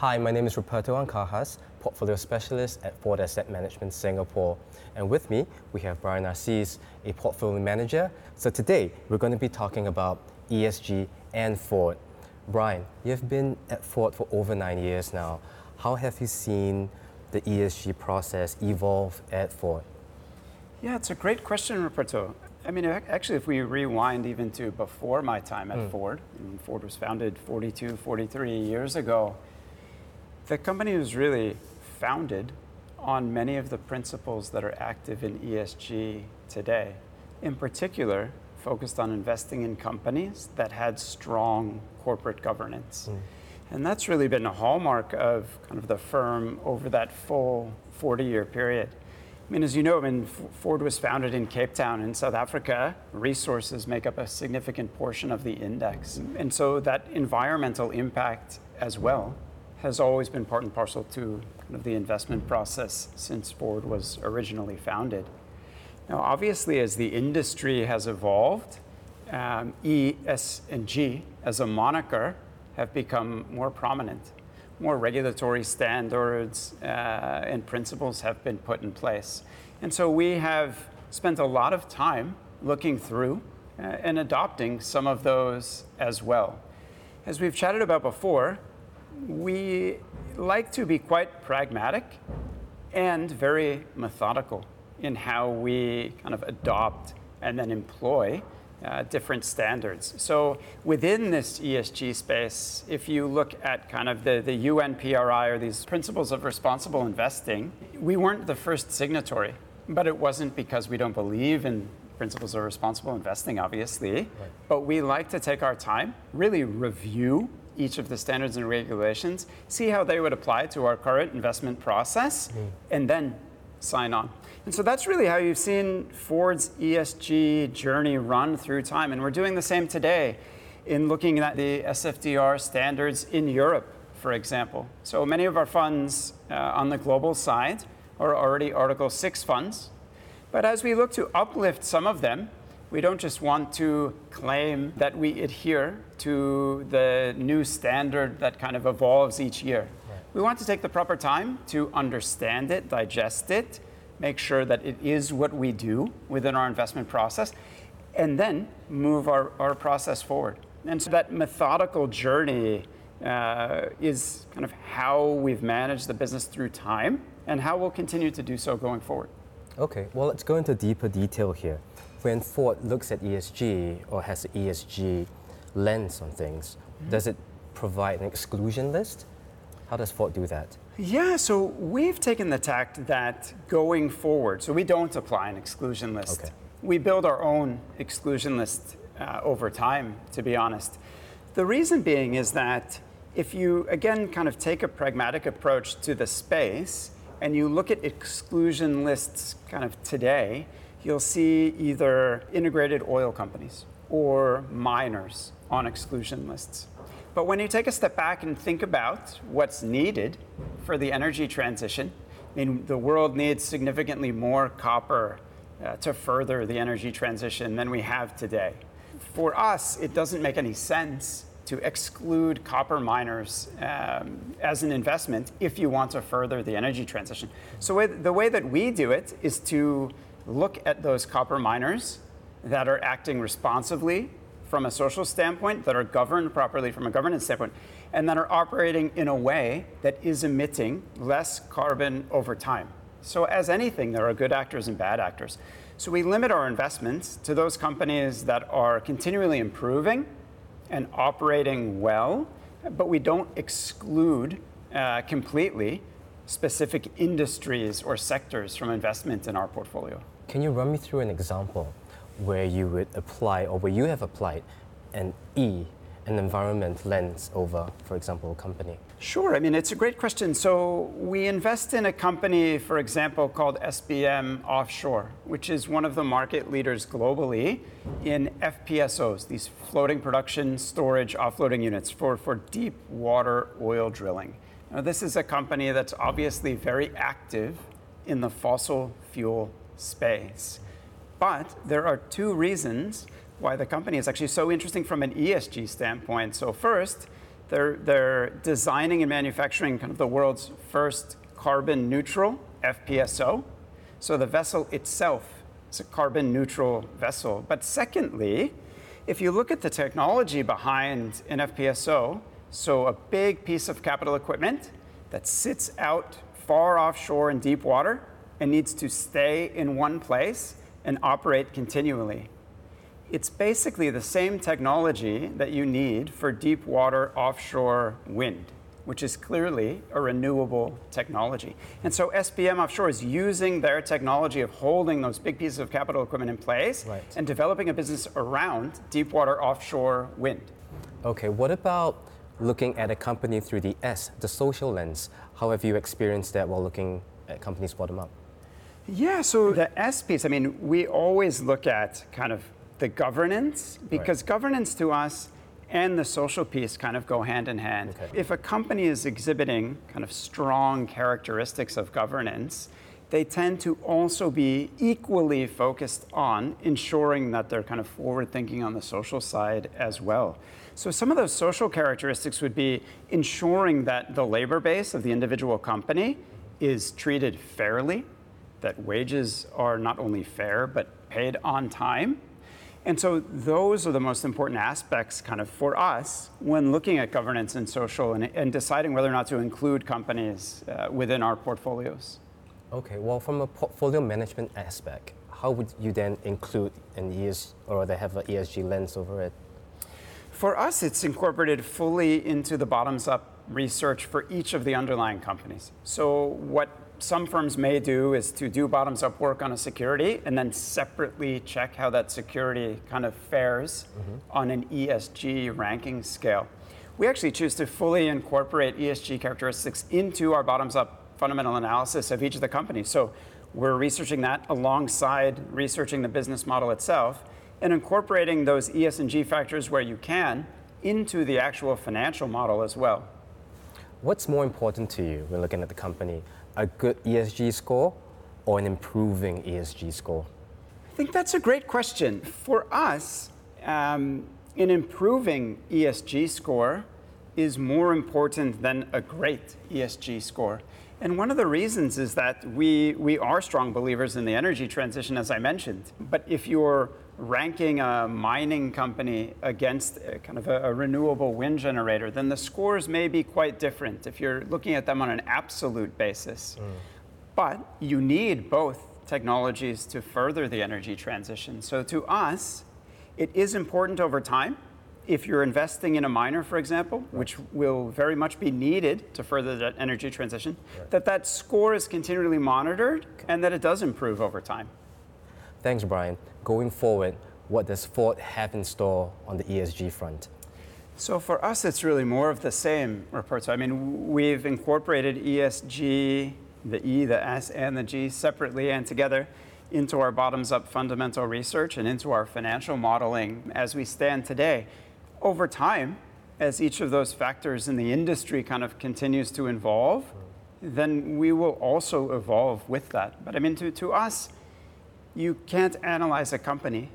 Hi, my name is Ruperto Ancajas, Portfolio Specialist at Foord Asset Management Singapore. And with me, we have Brian Arcese, a Portfolio Manager. So today, we're going to be talking about ESG and Foord. Brian, you've been at Foord for over nine years now. How have you seen the ESG process evolve at Foord? Yeah, it's a great question, Ruperto. I mean, actually, if we rewind even to before my time at mm. Foord, Foord was founded 42, 43 years ago, the company was really founded on many of the principles that are active in ESG today. In particular, focused on investing in companies that had strong corporate governance. Mm. And that's really been a hallmark of kind of the firm over that full 40 year period. I mean, as you know, I mean, Foord was founded in Cape Town in South Africa. Resources make up a significant portion of the index. And so that environmental impact as well has always been part and parcel to kind of the investment process since Foord was originally founded. Now, obviously, as the industry has evolved, um, E, S, and G as a moniker have become more prominent. More regulatory standards uh, and principles have been put in place. And so we have spent a lot of time looking through uh, and adopting some of those as well. As we've chatted about before, we like to be quite pragmatic and very methodical in how we kind of adopt and then employ uh, different standards. So within this ESG space, if you look at kind of the, the UNPRI or these principles of responsible investing, we weren't the first signatory, but it wasn't because we don't believe in principles of responsible investing, obviously, right. but we like to take our time, really review each of the standards and regulations, see how they would apply to our current investment process, mm. and then sign on. And so that's really how you've seen Foord's ESG journey run through time. And we're doing the same today in looking at the SFDR standards in Europe, for example. So many of our funds uh, on the global side are already Article 6 funds. But as we look to uplift some of them, we don't just want to claim that we adhere to the new standard that kind of evolves each year. Right. We want to take the proper time to understand it, digest it, make sure that it is what we do within our investment process, and then move our, our process forward. And so that methodical journey uh, is kind of how we've managed the business through time and how we'll continue to do so going forward. Okay, well, let's go into deeper detail here when Foord looks at ESG or has an ESG lens on things, mm-hmm. does it provide an exclusion list? How does Foord do that? Yeah, so we've taken the tact that going forward, so we don't apply an exclusion list. Okay. We build our own exclusion list uh, over time, to be honest. The reason being is that if you, again, kind of take a pragmatic approach to the space and you look at exclusion lists kind of today, you'll see either integrated oil companies or miners on exclusion lists. But when you take a step back and think about what's needed for the energy transition, I mean, the world needs significantly more copper uh, to further the energy transition than we have today. For us, it doesn't make any sense to exclude copper miners um, as an investment if you want to further the energy transition. So, the way that we do it is to look at those copper miners that are acting responsibly from a social standpoint, that are governed properly from a governance standpoint, and that are operating in a way that is emitting less carbon over time. So, as anything, there are good actors and bad actors. So, we limit our investments to those companies that are continually improving and operating well, but we don't exclude uh, completely specific industries or sectors from investment in our portfolio. Can you run me through an example where you would apply or where you have applied an E, an environment lens over, for example, a company? Sure. I mean, it's a great question. So, we invest in a company, for example, called SBM Offshore, which is one of the market leaders globally in FPSOs, these floating production storage offloading units for, for deep water oil drilling. Now, this is a company that's obviously very active in the fossil fuel space. But there are two reasons why the company is actually so interesting from an ESG standpoint. So, first, They're, they're designing and manufacturing kind of the world's first carbon neutral FPSO. So the vessel itself is a carbon neutral vessel. But secondly, if you look at the technology behind an FPSO, so a big piece of capital equipment that sits out far offshore in deep water and needs to stay in one place and operate continually. It's basically the same technology that you need for deep water offshore wind, which is clearly a renewable technology. And so SBM Offshore is using their technology of holding those big pieces of capital equipment in place Right. and developing a business around deep water offshore wind. Okay, what about looking at a company through the S, the social lens? How have you experienced that while looking at companies bottom up? Yeah, so the S piece, I mean, we always look at kind of the governance because governance to us and the social piece kind of go hand in hand. Okay. If a company is exhibiting kind of strong characteristics of governance, they tend to also be equally focused on ensuring that they're kind of forward thinking on the social side as well. So, some of those social characteristics would be ensuring that the labor base of the individual company is treated fairly, that wages are not only fair but paid on time. And so those are the most important aspects kind of for us when looking at governance and social and, and deciding whether or not to include companies uh, within our portfolios. Okay, well, from a portfolio management aspect, how would you then include an ES or they have an ESG lens over it? For us, it's incorporated fully into the bottoms up research for each of the underlying companies. So, what some firms may do is to do bottoms up work on a security and then separately check how that security kind of fares mm-hmm. on an ESG ranking scale. We actually choose to fully incorporate ESG characteristics into our bottoms up fundamental analysis of each of the companies. So, we're researching that alongside researching the business model itself and incorporating those ESG factors where you can into the actual financial model as well. What's more important to you when looking at the company? A good ESG score or an improving ESG score? I think that's a great question. For us, um, an improving ESG score is more important than a great ESG score. And one of the reasons is that we, we are strong believers in the energy transition, as I mentioned. But if you're ranking a mining company against a, kind of a, a renewable wind generator, then the scores may be quite different if you're looking at them on an absolute basis. Mm. But you need both technologies to further the energy transition. So to us, it is important over time. If you're investing in a miner, for example, which will very much be needed to further that energy transition, that that score is continually monitored and that it does improve over time. Thanks, Brian. Going forward, what does Foord have in store on the ESG front? So for us, it's really more of the same, Roberto. I mean, we've incorporated ESG, the E, the S, and the G separately and together into our bottoms up fundamental research and into our financial modeling as we stand today. Over time, as each of those factors in the industry kind of continues to evolve, then we will also evolve with that. But I mean, to, to us, you can't analyze a company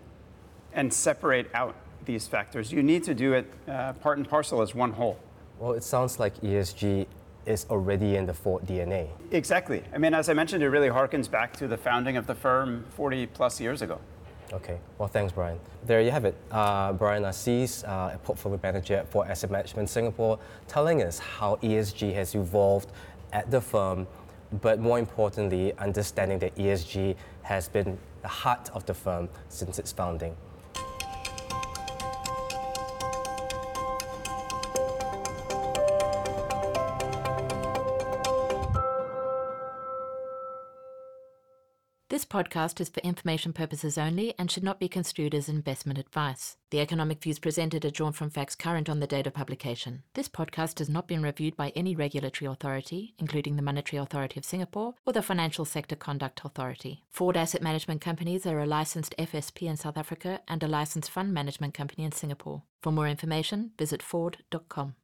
and separate out these factors. You need to do it uh, part and parcel as one whole. Well, it sounds like ESG is already in the Foord DNA. Exactly. I mean, as I mentioned, it really harkens back to the founding of the firm 40 plus years ago. Okay, well, thanks, Brian. There you have it. Uh, Brian Arcese, uh, a portfolio manager for Asset Management Singapore, telling us how ESG has evolved at the firm, but more importantly, understanding that ESG has been the heart of the firm since its founding. Podcast is for information purposes only and should not be construed as investment advice. The economic views presented are drawn from facts current on the date of publication. This podcast has not been reviewed by any regulatory authority, including the Monetary Authority of Singapore or the Financial Sector Conduct Authority. Foord Asset Management Companies are a licensed FSP in South Africa and a licensed fund management company in Singapore. For more information, visit Foord.com.